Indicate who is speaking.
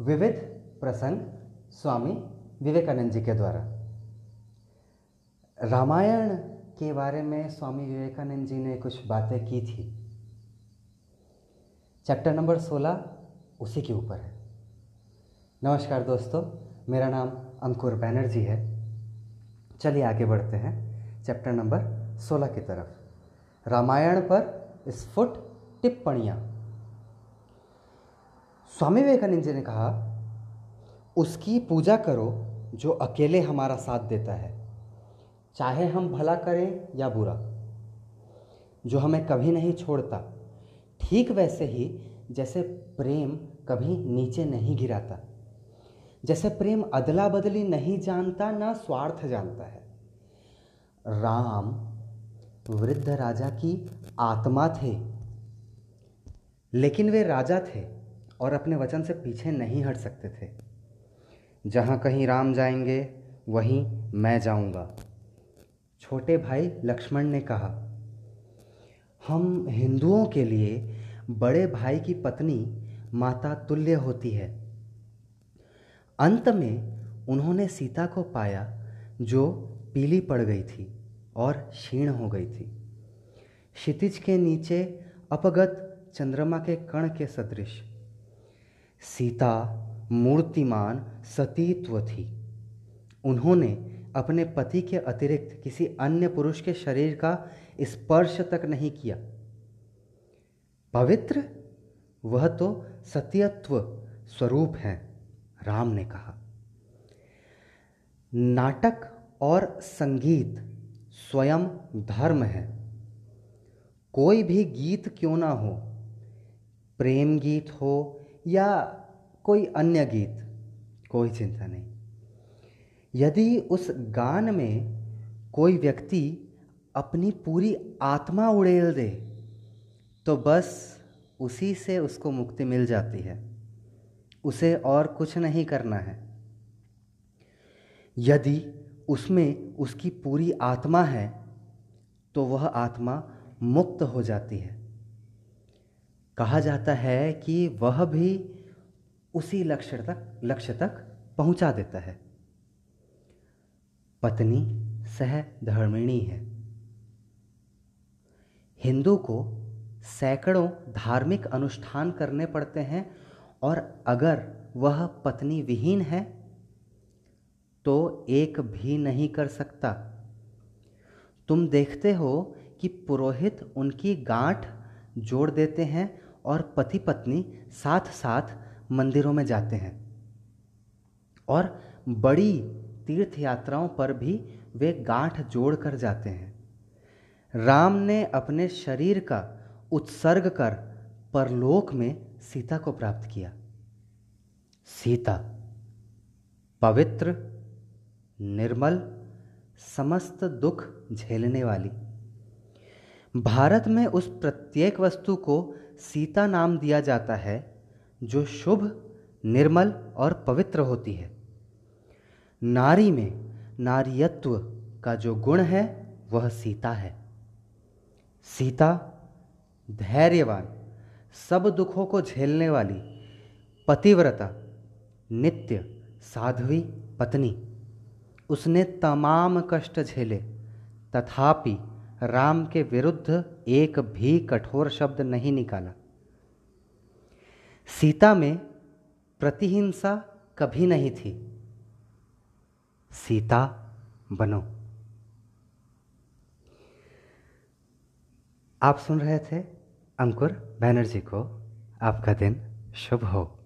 Speaker 1: विविध प्रसंग स्वामी विवेकानंद जी के द्वारा। रामायण के बारे में स्वामी विवेकानंद जी ने कुछ बातें की थी। चैप्टर नंबर सोलह उसी के ऊपर है। नमस्कार दोस्तों, मेरा नाम अंकुर बैनर्जी है। चलिए आगे बढ़ते हैं चैप्टर नंबर सोलह की तरफ़। रामायण पर स्फुट टिप्पणियाँ स्वामी विवेकानंद जी ने कहा, उसकी पूजा करो जो अकेले हमारा साथ देता है, चाहे हम भला करें या बुरा। जो हमें कभी नहीं छोड़ता, ठीक वैसे ही जैसे प्रेम कभी नीचे नहीं गिराता। जैसे प्रेम अदला बदली नहीं जानता, ना स्वार्थ जानता है। राम, वृद्ध राजा की आत्मा थे, लेकिन वे राजा थे। और अपने वचन से पीछे नहीं हट सकते थे। जहाँ कहीं राम जाएँगे, वहीं मैं जाऊँगा। छोटे भाई लक्ष्मण ने कहा, हम हिंदुओं के लिए बड़े भाई की पत्नी माता तुल्य होती है। अंत में उन्होंने सीता को पाया, जो पीली पड़ गई थी और क्षीण हो गई थी। क्षितिज के नीचे अपगत चंद्रमा के कण के सदृश सीता मूर्तिमान सतीत्व थी। उन्होंने अपने पति के अतिरिक्त किसी अन्य पुरुष के शरीर का स्पर्श तक नहीं किया। पवित्र? वह तो सत्यत्व स्वरूप है, राम ने कहा। नाटक और संगीत स्वयं धर्म है। कोई भी गीत क्यों ना हो? प्रेम गीत हो या कोई अन्य गीत, कोई चिंता नहीं। यदि उस गान में कोई व्यक्ति अपनी पूरी आत्मा उड़ेल दे तो बस उसी से उसको मुक्ति मिल जाती है। उसे और कुछ नहीं करना है। यदि उसमें उसकी पूरी आत्मा है तो वह आत्मा मुक्त हो जाती है। कहा जाता है कि वह भी उसी लक्ष्य तक लक्ष्य तक पहुँचा देता है। पत्नी सह धर्मिणी है। हिंदू को सैकड़ों धार्मिक अनुष्ठान करने पड़ते हैं और अगर वह पत्नी विहीन है तो एक भी नहीं कर सकता। तुम देखते हो कि पुरोहित उनकी गांठ जोड़ देते हैं और पति पत्नी साथ साथ मंदिरों में जाते हैं। और बड़ी तीर्थ यात्राओं पर भी वे गांठ जोड़ कर जाते हैं। राम ने अपने शरीर का उत्सर्ग कर परलोक में सीता को प्राप्त किया। सीता, पवित्र, निर्मल, समस्त दुख झेलने वाली। भारत में उस प्रत्येक वस्तु को सीता नाम दिया जाता है, जो शुभ, निर्मल और पवित्र होती है। नारी में नारियत्व का जो गुण है, वह सीता है। सीता धैर्यवान, सब दुखों को झेलने वाली, पतिव्रता, नित्य, साध्वी पत्नी। उसने तमाम कष्ट झेले, तथापि राम के विरुद्ध एक भी कठोर शब्द नहीं निकाला। सीता में प्रतिहिंसा कभी नहीं थी। सीता, बनो। आप सुन रहे थे अंकुर बैनर्जी को। आपका दिन शुभ हो।